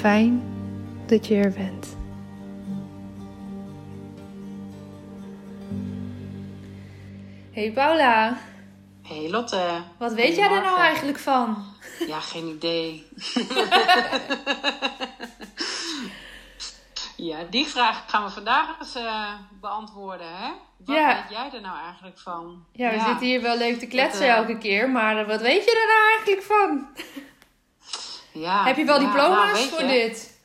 Fijn dat je er bent. Hey Paula. Hey Lotte. Wat weet jij er nou eigenlijk van? Ja, geen idee. ja, die vraag gaan we vandaag eens uh, beantwoorden. Hè? Wat ja. weet jij er nou eigenlijk van? Ja, we zitten hier wel leuk te kletsen uh, elke keer, maar wat weet je er nou eigenlijk van? Ja, Heb je wel ja, diploma's nou, voor je, dit?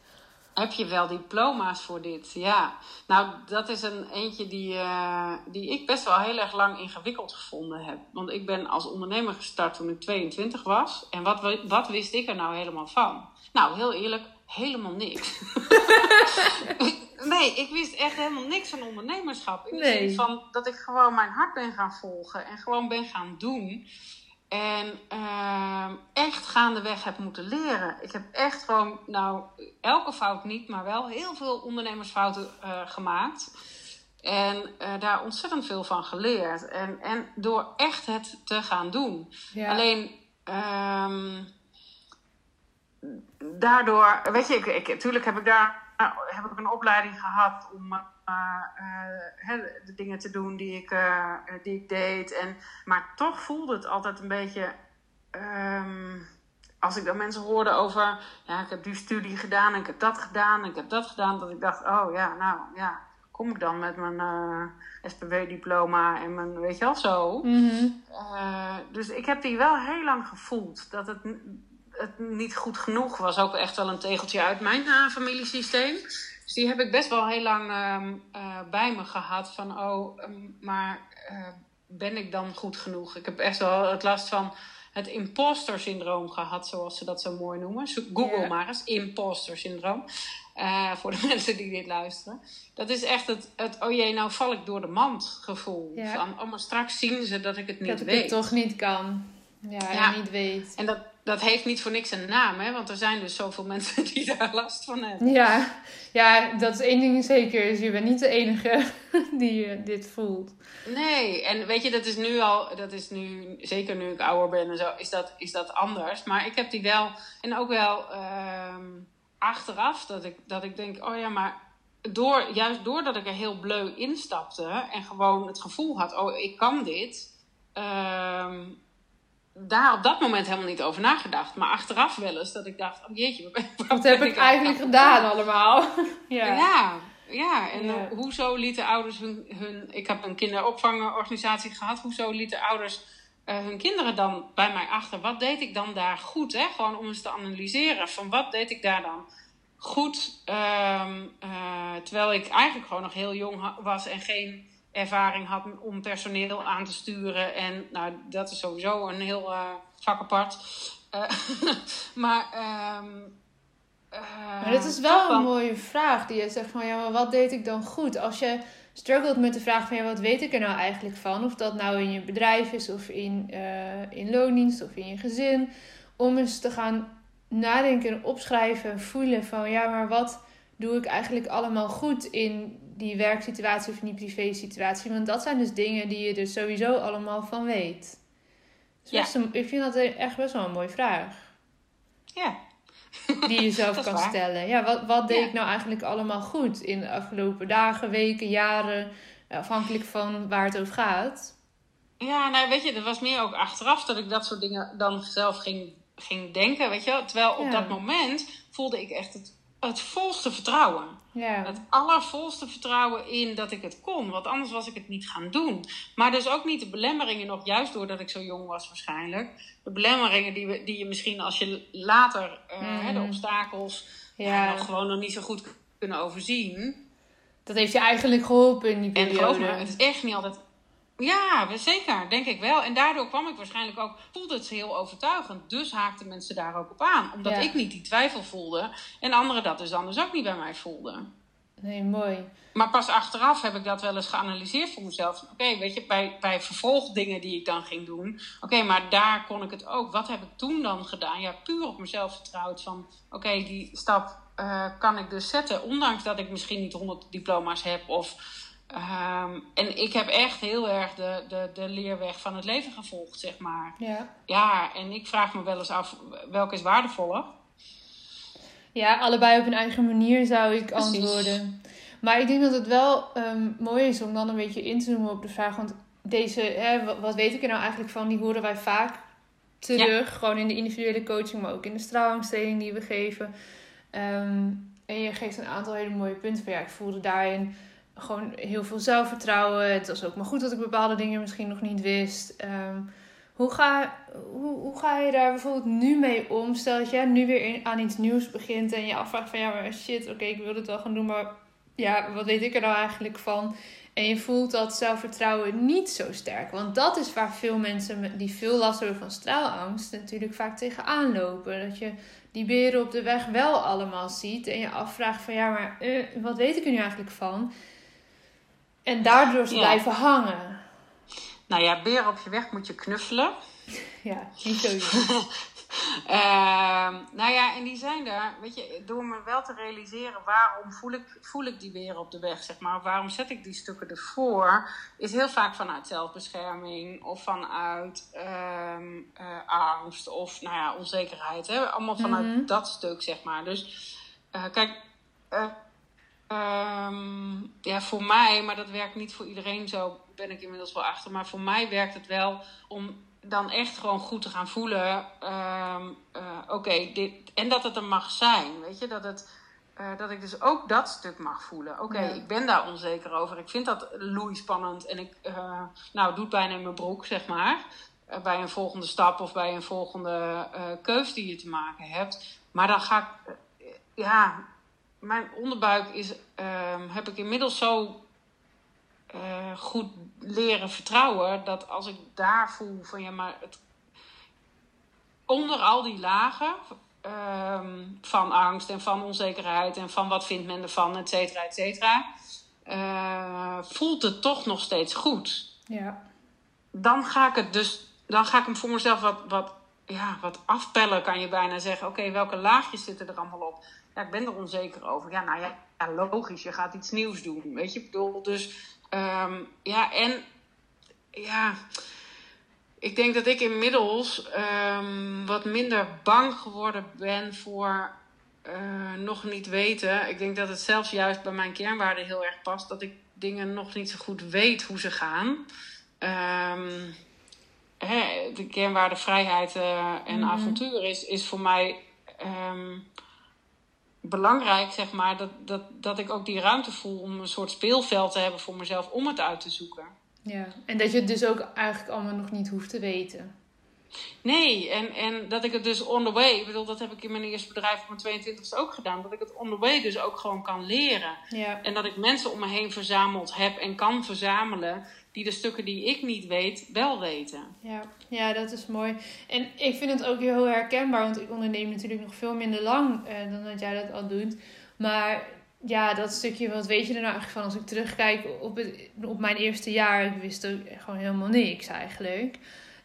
Heb je wel diploma's voor dit? Ja. Nou, dat is een eentje die, uh, die ik best wel heel erg lang ingewikkeld gevonden heb. Want ik ben als ondernemer gestart toen ik 22 was. En wat, wat wist ik er nou helemaal van? Nou, heel eerlijk, helemaal niks. nee, ik wist echt helemaal niks van ondernemerschap. In de Nee. zin van dat ik gewoon mijn hart ben gaan volgen en gewoon ben gaan doen. En uh, echt gaandeweg heb moeten leren. Ik heb echt gewoon, nou, elke fout niet, maar wel heel veel ondernemersfouten uh, gemaakt. En uh, daar ontzettend veel van geleerd. En, en door echt het te gaan doen. Ja. Alleen, um, daardoor, weet je, ik, ik, natuurlijk heb ik daar heb ik een opleiding gehad om uh, uh, de dingen te doen die ik, uh, die ik deed. En, maar toch voelde het altijd een beetje. Um, als ik dan mensen hoorde over. Ja, ik heb die studie gedaan en ik heb dat gedaan en ik heb dat gedaan. Dat ik dacht: oh ja, nou ja. Kom ik dan met mijn SPW-diploma en mijn. Weet je wel zo. Mm -hmm. dus ik heb die wel heel lang gevoeld. Dat het het niet goed genoeg was. Ook echt wel een tegeltje uit mijn uh, familiesysteem. Dus die heb ik best wel heel lang uh, uh, bij me gehad. Van, oh, um, maar uh, ben ik dan goed genoeg? Ik heb echt wel het last van het imposter syndroom gehad, zoals ze dat zo mooi noemen. Google yeah. maar eens, imposter syndroom. Uh, voor de mensen die dit luisteren. Dat is echt het, het oh jee, nou val ik door de mand gevoel. Van, oh, maar straks zien ze dat ik het niet dat ik weet. het toch niet kan. Ja, Ja. en niet weet. En dat, dat heeft niet voor niks een naam, hè? Want er zijn dus zoveel mensen die daar last van hebben. Ja, ja dat is één ding zeker. Is je bent niet de enige die uh, dit voelt. Nee, en weet je, dat is nu al, dat is nu, zeker nu ik ouder ben en zo, is dat, is dat anders. Maar ik heb die wel, en ook wel um, achteraf, dat ik, dat ik denk, oh ja, maar door, juist doordat ik er heel bleu instapte en gewoon het gevoel had, oh, ik kan dit, ehm, daar op dat moment helemaal niet over nagedacht. Maar achteraf wel eens dat ik dacht, oh jeetje, wat heb ik eigenlijk gedaan allemaal? ja. ja. Ja, en ja. hoezo lieten ouders hun, hun... Ik heb een kinderopvangorganisatie gehad. Hoezo lieten ouders uh, hun kinderen dan bij mij achter? Wat deed ik dan daar goed? Hè? Gewoon om eens te analyseren. Van wat deed ik daar dan goed? Um, uh, terwijl ik eigenlijk gewoon nog heel jong was en geen ervaring had om personeel aan te sturen. En nou, dat is sowieso een heel uh, vak apart. maar... Um, maar dat is wel een mooie vraag die je zegt van ja, maar wat deed ik dan goed? Als je struggelt met de vraag van ja, wat weet ik er nou eigenlijk van? Of dat nou in je bedrijf is of in, in loondienst of in je gezin. Om eens te gaan nadenken en opschrijven en voelen van ja, maar wat doe ik eigenlijk allemaal goed in die werksituatie of in die privé situatie? Want dat zijn dus dingen die je er sowieso allemaal van weet. Dus ja. ik vind dat echt best wel een mooie vraag. Ja, die je zelf kan stellen. Ja, wat, wat deed ik nou eigenlijk allemaal goed in de afgelopen dagen, weken, jaren, afhankelijk van waar het over gaat? Ja, nou weet je, dat was meer ook achteraf dat ik dat soort dingen dan zelf ging, ging denken, weet je Terwijl op dat moment voelde ik echt het het volste vertrouwen. Ja. Het allervolste vertrouwen in dat ik het kon. Want anders was ik het niet gaan doen. Maar dus ook niet de belemmeringen nog, juist doordat ik zo jong was waarschijnlijk. De belemmeringen die, we, die je misschien als je later uh, hè, de obstakels ja. nog gewoon nog niet zo goed kunnen overzien. Dat heeft je eigenlijk geholpen in die periode. En geloof me, het is echt niet altijd ja, zeker, denk ik wel. En daardoor kwam ik waarschijnlijk ook, voelde het heel overtuigend. Dus haakten mensen daar ook op aan. Omdat ik niet die twijfel voelde. En anderen dat dus anders ook niet bij mij voelden. Nee, mooi. Maar pas achteraf heb ik dat wel eens geanalyseerd voor mezelf. Oké, weet je, bij, bij vervolgdingen die ik dan ging doen. Oké, maar daar kon ik het ook. Wat heb ik toen dan gedaan? Ja, puur op mezelf vertrouwd. Van, oké, die stap uh, kan ik dus zetten. Ondanks dat ik misschien niet 100 diploma's heb of Um, en ik heb echt heel erg de, de, de leerweg van het leven gevolgd, zeg maar. Ja. Ja, en ik vraag me wel eens af, welke is waardevoller? Ja, allebei op hun eigen manier zou ik antwoorden. Maar ik denk dat het wel um, mooi is om dan een beetje in te zoomen op de vraag. Want deze, hè, wat weet ik er nou eigenlijk van, die horen wij vaak terug. Gewoon in de individuele coaching, maar ook in de straalangsttraining die we geven. Um, en je geeft een aantal hele mooie punten van ja, ik voelde daarin gewoon heel veel zelfvertrouwen. Het was ook maar goed dat ik bepaalde dingen misschien nog niet wist. Ehm, hoe, ga, hoe, hoe ga je daar bijvoorbeeld nu mee om? Stel dat jij nu weer aan iets nieuws begint en je afvraagt van ja, maar shit, oké, ik wil het wel gaan doen, maar ja, wat weet ik er nou eigenlijk van? En je voelt dat zelfvertrouwen niet zo sterk. Want dat is waar veel mensen die veel last hebben van straalangst natuurlijk vaak tegenaan lopen. Dat je die beren op de weg wel allemaal ziet en je afvraagt van ja, maar uh, wat weet ik er nu eigenlijk van? En daardoor ze blijven hangen. Nou ja, beren op je weg moet je knuffelen. Ja, niet zo. uh, nou ja, en die zijn daar, weet je, door me wel te realiseren waarom voel ik, voel ik die beren op de weg, zeg maar. Waarom zet ik die stukken ervoor? Is heel vaak vanuit zelfbescherming of vanuit uh, angst of nou ja, onzekerheid. Hè? Allemaal vanuit mhm. dat stuk, zeg maar. Dus uh, kijk, uh, Um, ja, voor mij, maar dat werkt niet voor iedereen zo, ben ik inmiddels wel achter. Maar voor mij werkt het wel om dan echt gewoon goed te gaan voelen. Um, uh, Oké, dit en dat het er mag zijn. Weet je, dat, het, uh, dat ik dus ook dat stuk mag voelen. Oké, ik ben daar onzeker over. Ik vind dat spannend En ik, uh, nou, doe bijna in mijn broek, zeg maar. bij een volgende stap of bij een volgende keus die je te maken hebt. Maar dan ga ik, ja, mijn onderbuik is, uh, heb ik inmiddels zo uh, goed leren vertrouwen. Dat als ik daar voel van ja, maar het, onder al die lagen uh, van angst en van onzekerheid en van wat vindt men ervan, et cetera, et cetera. Uh, voelt het toch nog steeds goed. Ja. Dan ga ik het dus, dan ga ik hem voor mezelf wat, wat, ja, wat afpellen, kan je bijna zeggen. Oké, welke laagjes zitten er allemaal op? Ja, ik ben er onzeker over. Ja, nou ja, ja logisch, je gaat iets nieuws doen. Weet je, ik bedoel, dus um, ja, en ja, ik denk dat ik inmiddels um, wat minder bang geworden ben voor eh, nog niet weten. Ik denk dat het zelfs juist bij mijn kernwaarden heel erg past dat ik dingen nog niet zo goed weet hoe ze gaan. Ehm, hè, de kernwaarde vrijheid eh, en Mhm. avontuur is, is voor mij ehm, belangrijk, zeg maar, dat, dat, dat ik ook die ruimte voel om een soort speelveld te hebben voor mezelf om het uit te zoeken. Ja, en dat je het dus ook eigenlijk allemaal nog niet hoeft te weten. Nee, en, en dat ik het dus on the way, ik bedoel, dat heb ik in mijn eerste bedrijf op mijn 22e ook gedaan, dat ik het on the way dus ook gewoon kan leren. Ja. En dat ik mensen om me heen verzameld heb en kan verzamelen die de stukken die ik niet weet, wel weten. Ja, ja, dat is mooi. En ik vind het ook heel herkenbaar, want ik onderneem natuurlijk nog veel minder lang eh, dan dat jij dat al doet. Maar ja, dat stukje, wat weet je er nou eigenlijk van als ik terugkijk op, het, op mijn eerste jaar? Ik wist ook gewoon helemaal niks eigenlijk.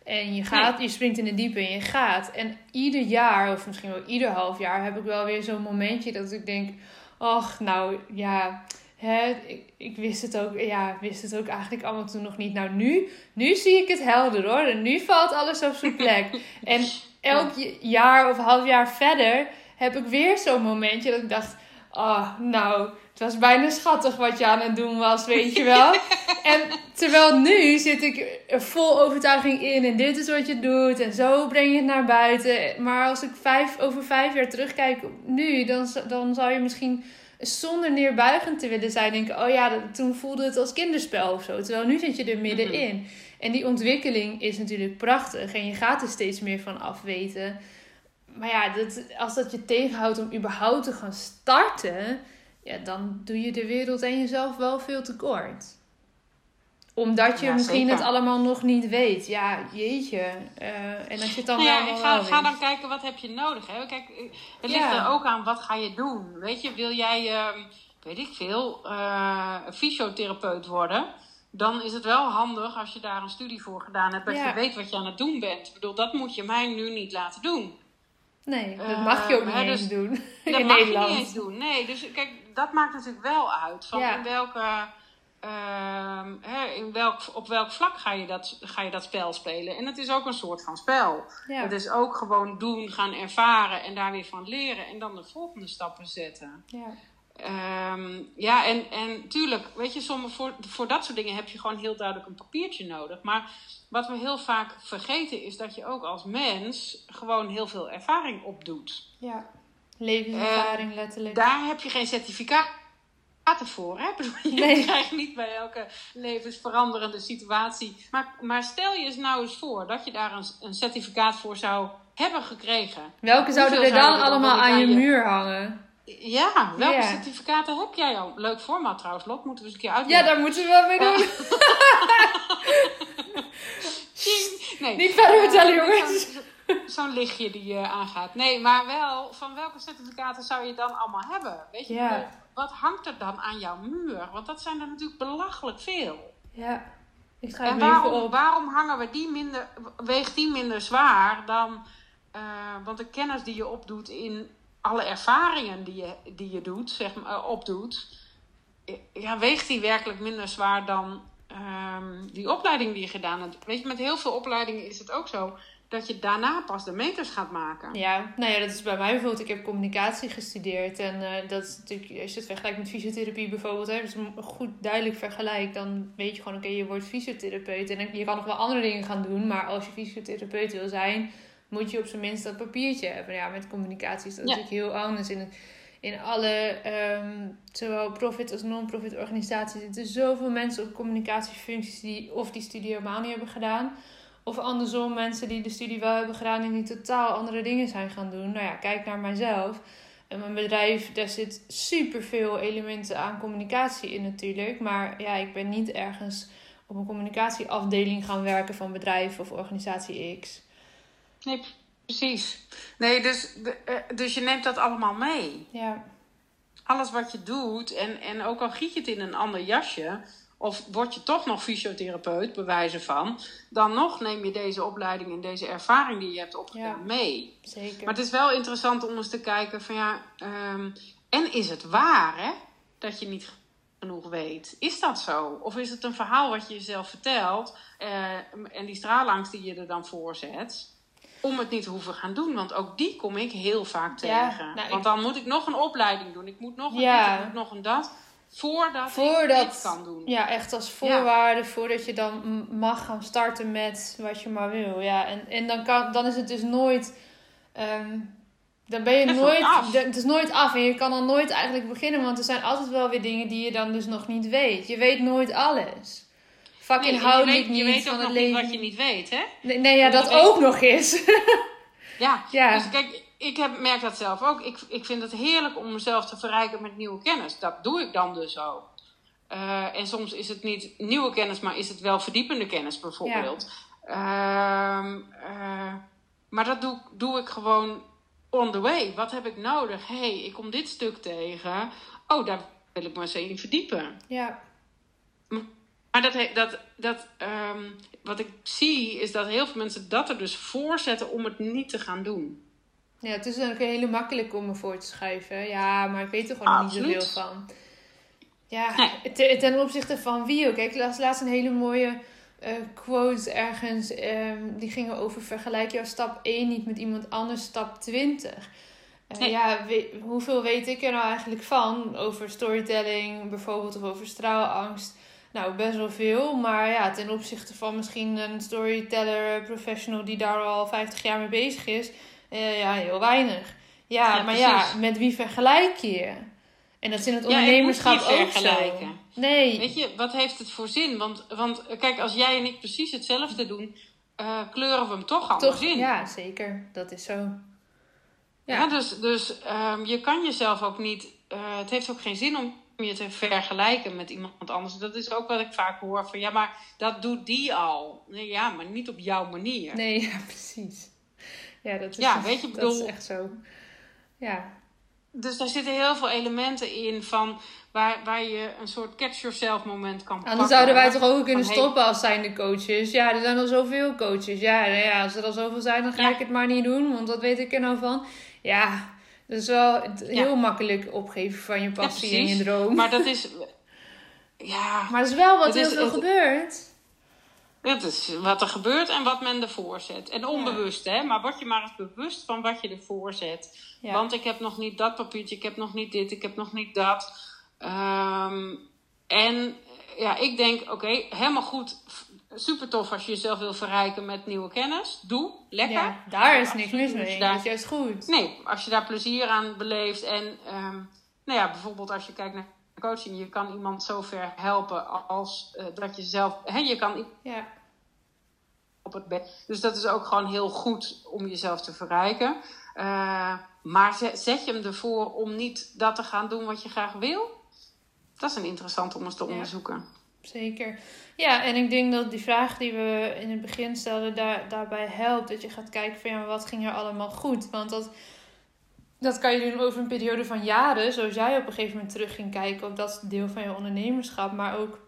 En je gaat, je springt in de diepe en je gaat. En ieder jaar, of misschien wel ieder half jaar, heb ik wel weer zo'n momentje dat ik denk: ach, nou ja, hè, ik, ik wist het ook, ja, wist het ook eigenlijk allemaal toen nog niet. Nou, nu, nu zie ik het helder hoor. En nu valt alles op zijn plek. en elk jaar of half jaar verder heb ik weer zo'n momentje dat ik dacht: oh, nou, het was bijna schattig wat je aan het doen was, weet je wel. en terwijl nu zit ik er vol overtuiging in en dit is wat je doet en zo breng je het naar buiten. Maar als ik vijf, over vijf jaar terugkijk nu, dan, dan zou je misschien zonder neerbuigend te willen zijn denken: oh ja, dat, toen voelde het als kinderspel of zo. Terwijl nu zit je er middenin. En die ontwikkeling is natuurlijk prachtig en je gaat er steeds meer van afweten. Maar ja, dat, als dat je tegenhoudt om überhaupt te gaan starten, ja, dan doe je de wereld en jezelf wel veel tekort. Omdat je Ja, misschien zeker. het allemaal nog niet weet. Ja, jeetje. Eh, en als je het dan Nou ja, wel ik wel ga, ga dan kijken wat heb je nodig. Hè? Kijk, het ligt Ja. er ook aan wat ga je doen. Weet je, wil jij, ehm, weet ik veel, eh, fysiotherapeut worden? Dan is het wel handig als je daar een studie voor gedaan hebt. Dat Ja. je weet wat je aan het doen bent. Ik bedoel, dat moet je mij nu niet laten doen. Nee, dat Eh, mag je ook niet hè, eens dus doen Dat in mag Nederland. je niet eens doen. Nee, dus kijk, dat maakt natuurlijk wel uit. Van Ja. in welke, ehm, hè, in welk, op welk vlak ga je, dat, ga je dat spel spelen. En het is ook een soort van spel. Ja. Het is ook gewoon doen, gaan ervaren en daar weer van leren. En dan de volgende stappen zetten. Ja. Ehm, ja, en, en tuurlijk, weet je, sommige, voor, voor dat soort dingen heb je gewoon heel duidelijk een papiertje nodig. Maar wat we heel vaak vergeten is dat je ook als mens gewoon heel veel ervaring opdoet. ja. Levenservaring letterlijk. Daar heb je geen certificaten voor. Hè? Bedoel, Je Nee. krijgt niet bij elke levensveranderende situatie. Maar, maar stel je eens nou eens voor dat je daar een, een certificaat voor zou hebben gekregen. Welke zouden er dan zouden allemaal aan je aan je- muur hangen? Ja, welke Ja. certificaten heb jij al? Leuk format trouwens, Lot. Moeten we eens een keer Ja, uitleggen. daar moeten we wel mee doen. Nee. Niet verder vertellen, Eh, jongens. zo'n- lichtje die je aangaat. Nee, maar wel, van welke certificaten zou je dan allemaal hebben? Weet je, Ja. Wat hangt er dan aan jouw muur? Want dat zijn er natuurlijk belachelijk veel. Ja, ik schrijf En waarom, op. waarom hangen we die minder, weegt die minder zwaar dan... eh, want de kennis die je opdoet in alle ervaringen die je, die je doet, zeg maar, eh, opdoet... Ja, weegt die werkelijk minder zwaar dan ehm, die opleiding die je gedaan hebt? Weet je, met heel veel opleidingen is het ook zo... dat je daarna pas de meters gaat maken. Ja, nou ja, dat is bij mij bijvoorbeeld. Ik heb communicatie gestudeerd. En eh, dat is natuurlijk, als je het vergelijkt met fysiotherapie bijvoorbeeld, hè, een goed duidelijk vergelijk. Dan weet je gewoon, oké, je wordt fysiotherapeut. En je kan nog wel andere dingen gaan doen. Maar als je fysiotherapeut wil zijn, moet je op zijn minst dat papiertje hebben. Ja, met communicatie is dat Ja. natuurlijk heel anders. In, in alle, ehm, zowel profit als non-profit organisaties, zitten zoveel mensen op communicatiefuncties die of die studie helemaal niet hebben gedaan. Of andersom, mensen die de studie wel hebben gedaan en die totaal andere dingen zijn gaan doen. Nou ja, kijk naar mijzelf. En mijn bedrijf, daar zit superveel elementen aan communicatie in natuurlijk. Maar ja, ik ben niet ergens op een communicatieafdeling gaan werken van bedrijf of organisatie X. Nee, precies. Nee, dus, eh, dus je neemt dat allemaal mee. Ja, Alles wat je doet, en, en ook al giet je het in een ander jasje, of word je toch nog fysiotherapeut, bij wijze van, dan nog neem je deze opleiding en deze ervaring die je hebt opgedaan Ja. mee. zeker. Maar het is wel interessant om eens te kijken van ja, ehm, en is het waar hè, dat je niet genoeg weet? Is dat zo? Of is het een verhaal wat je jezelf vertelt eh, en die straalangst die je er dan voor zet? om het niet te hoeven gaan doen. Want ook die kom ik heel vaak Ja, tegen. nou, want ik- dan moet ik nog een opleiding doen. Ik moet nog een Ja. dit, ik moet nog een dat. Voordat, ik Voordat- dit kan doen. Ja, echt als voorwaarde voordat je dan mag gaan starten met wat je maar wil. Ja, en, en dan, kan, dan is het dus nooit. ehm, dan ben je nooit. af. het is nooit af en je kan dan nooit eigenlijk beginnen, want er zijn altijd wel weer dingen die je dan dus nog niet weet. Je weet nooit alles. Nee, Fucking en je inhoudelijk weet, je niet weet van ook het nog niet leven. wat je niet weet, hè? Nee, nee, ja, dat Je ook nog eens. Ja, Ja. dus kijk, ik heb, merk dat zelf ook. Ik, ik vind het heerlijk om mezelf te verrijken met nieuwe kennis. Dat doe ik dan dus ook. Eh, en soms is het niet nieuwe kennis, maar is het wel verdiepende kennis bijvoorbeeld. Ehm, eh, maar dat doe, doe ik gewoon on the way. Wat heb ik nodig? Hé, hey, ik kom dit stuk tegen. Oh, daar wil ik me eens in verdiepen. ja, Maar dat, dat, dat, ehm, wat ik zie is dat heel veel mensen dat er dus voor zetten om het niet te gaan doen. Ja, het is ook een hele makkelijk om me voor te schrijven. Ja, maar ik weet er gewoon nog niet Absoluut. zoveel van. Ja, Nee. ten, ten opzichte van wie ook. Ik las laatst een hele mooie eh, quote ergens. ehm, die gingen over vergelijk jouw stap 1 niet met iemand anders stap 20. Eh, Nee. Ja, we- hoeveel weet ik er nou eigenlijk van? Over storytelling bijvoorbeeld of over straalangst. Nou, best wel veel. Maar ja, ten opzichte van misschien een storyteller professional die daar al 50 jaar mee bezig is. Ja, heel weinig. Ja, Ja, maar precies. ja, met wie vergelijk je? En dat is in het ondernemerschap ook vergelijken. zo. Nee, Weet je, wat heeft het voor zin? Want, want eh, kijk, als jij en ik precies hetzelfde doen, eh, kleuren we hem toch anders toch? in. Ja, zeker. Dat is zo. Ja. Ja, dus dus ehm, je kan jezelf ook niet. eh, het heeft ook geen zin om je te vergelijken met iemand anders. Dat is ook wat ik vaak hoor van ja, maar dat doet die al. Nee, ja, maar niet op jouw manier. nee, ja, precies. Ja, dat is, Ja, weet je, dat is bedoel- echt zo. Ja, Dus daar zitten heel veel elementen in van waar, waar je een soort catch yourself moment kan pakken. Anders zouden wij toch ook kunnen stoppen als zijnde coaches. Ja, er zijn al zoveel coaches. Ja, nou ja, als er al zoveel zijn, dan ga Ja. ik het maar niet doen. Want wat weet ik er nou van? Ja, dat is wel heel makkelijk opgeven van je passie en je droom. Maar, Maar dat is. Ja, dat is wel wat is- heel veel het- gebeurt. Dat is wat er gebeurt en wat men ervoor zet. En onbewust, hè? Maar word je maar eens bewust van wat je ervoor zet. Ja. Want ik heb nog niet dat papiertje, ik heb nog niet dit, ik heb nog niet dat. Ehm, en ja, ik denk, oké, helemaal goed. Super tof als je jezelf wil verrijken met nieuwe kennis. Doe, lekker. ja, daar is niks mis mee. Dus daar- Dat is juist goed. Nee, als je daar plezier aan beleeft. En ehm, nou ja, bijvoorbeeld als je kijkt naar coaching, je kan iemand zo ver helpen als eh, dat je zelf. Hè, je kan Ja, op het bed. Dus dat is ook gewoon heel goed om jezelf te verrijken. Eh, maar zet, je hem ervoor om niet dat te gaan doen wat je graag wil? Dat is een interessant om eens te Ja. onderzoeken. zeker. Ja, en ik denk dat die vraag die we in het begin stelden, daar, daarbij helpt. Dat je gaat kijken van ja, wat ging er allemaal goed? Want dat, dat kan je doen over een periode van jaren. Zoals jij op een gegeven moment terug ging kijken op dat deel van je ondernemerschap. Maar ook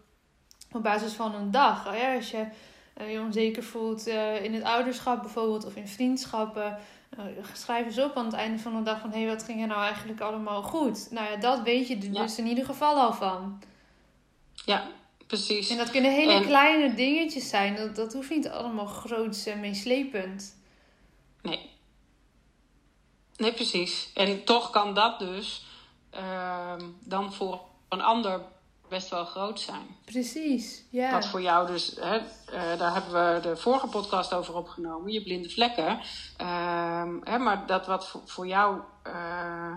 op basis van een dag. Oh ja, als je eh, je onzeker voelt eh, in het ouderschap bijvoorbeeld of in vriendschappen. eh, schrijf eens op aan het einde van de dag van hé, hey, wat ging er nou eigenlijk allemaal goed? Nou ja, dat weet je Ja. dus in ieder geval al van. Ja, precies. En dat kunnen hele En- kleine dingetjes zijn. Dat, dat hoeft niet allemaal groots en meeslepend. Nee. Nee, precies. En toch kan dat dus ehm, dan voor een ander best wel groot zijn. Precies, ja. Wat voor jou dus, hè, eh, daar hebben we de vorige podcast over opgenomen, je blinde vlekken. Ehm, hè, maar dat wat voor, voor jou, eh,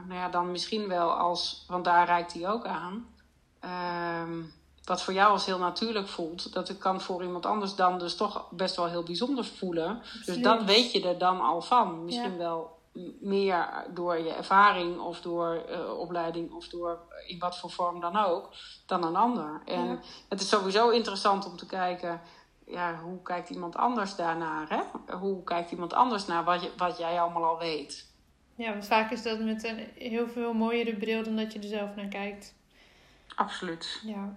nou ja, dan misschien wel als, want daar reikt hij ook aan. Ehm, wat voor jou als heel natuurlijk voelt, dat het kan voor iemand anders dan dus toch best wel heel bijzonder voelen. Dus dat weet je er dan al van. Misschien Ja. wel meer door je ervaring of door eh, opleiding of door in wat voor vorm dan ook, dan een ander. En Ja. het is sowieso interessant om te kijken, ja, hoe kijkt iemand anders daarnaar? Hè? Hoe kijkt iemand anders naar wat, je, wat jij allemaal al weet? Ja, want vaak is dat met een heel veel mooiere bril dan dat je er zelf naar kijkt. Absoluut. Ja.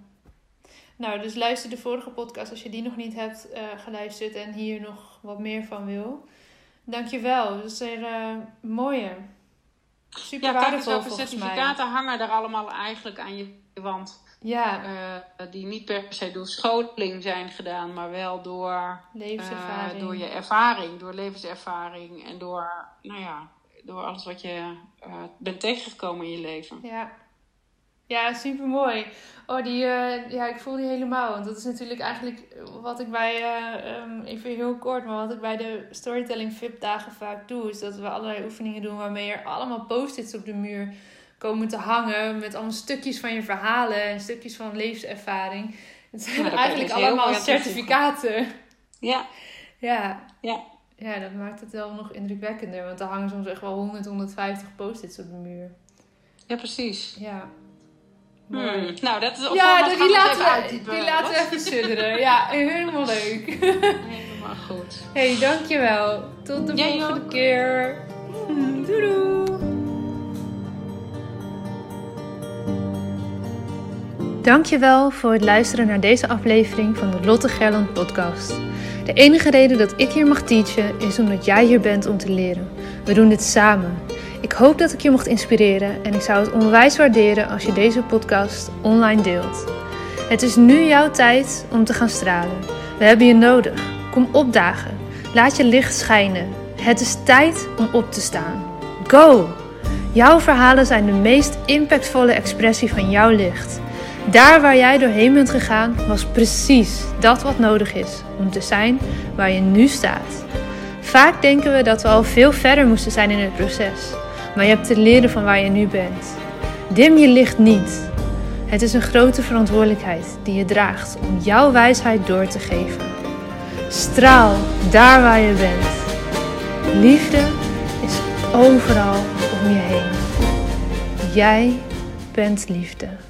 Nou, dus luister de vorige podcast als je die nog niet hebt eh, geluisterd en hier nog wat meer van wil. Dankjewel. Dat is een eh, mooie. Super Ja, kijk eens waardevol welke mij. certificaten hangen er allemaal eigenlijk aan je wand. Ja, eh, die niet per se door scholing zijn gedaan, maar wel door, levenservaring. eh, door je ervaring, door levenservaring en door, nou ja, door alles wat je bent tegengekomen in je leven. Ja. Ja, super mooi. Oh, die, eh, ja, ik voel die helemaal. Want dat is natuurlijk eigenlijk wat ik bij, eh, ehm, even heel kort, maar wat ik bij de Storytelling VIP dagen vaak doe, is dat we allerlei oefeningen doen waarmee er allemaal post-its op de muur komen te hangen. Met allemaal stukjes van je verhalen en stukjes van levenservaring. Het zijn Ja, eigenlijk dus allemaal certificaten. Ja, Ja. ja. ja, dat maakt het wel nog indrukwekkender. Want er hangen soms echt wel 100, 150 post-its op de muur. ja precies. Ja. Hmm. Nou, dat is Ja, opvallend. die, laten we, die laten we even sudderen. Ja, helemaal leuk. Helemaal goed. hey, dankjewel. Tot de Jij volgende ook. keer. Doei doei. Dankjewel voor het luisteren naar deze aflevering van de Lotte Gerland podcast. De enige reden dat ik hier mag teachen is omdat jij hier bent om te leren. We doen dit samen. Ik hoop dat ik je mocht inspireren en ik zou het onwijs waarderen als je deze podcast online deelt. Het is nu jouw tijd om te gaan stralen. We hebben je nodig. Kom opdagen. Laat je licht schijnen. Het is tijd om op te staan. Go! Jouw verhalen zijn de meest impactvolle expressie van jouw licht. Daar waar jij doorheen bent gegaan, was precies dat wat nodig is om te zijn waar je nu staat. Vaak denken we dat we al veel verder moesten zijn in het proces, maar je hebt te leren van waar je nu bent. Dim je licht niet. Het is een grote verantwoordelijkheid die je draagt om jouw wijsheid door te geven. Straal daar waar je bent. Liefde is overal om je heen. Jij bent liefde.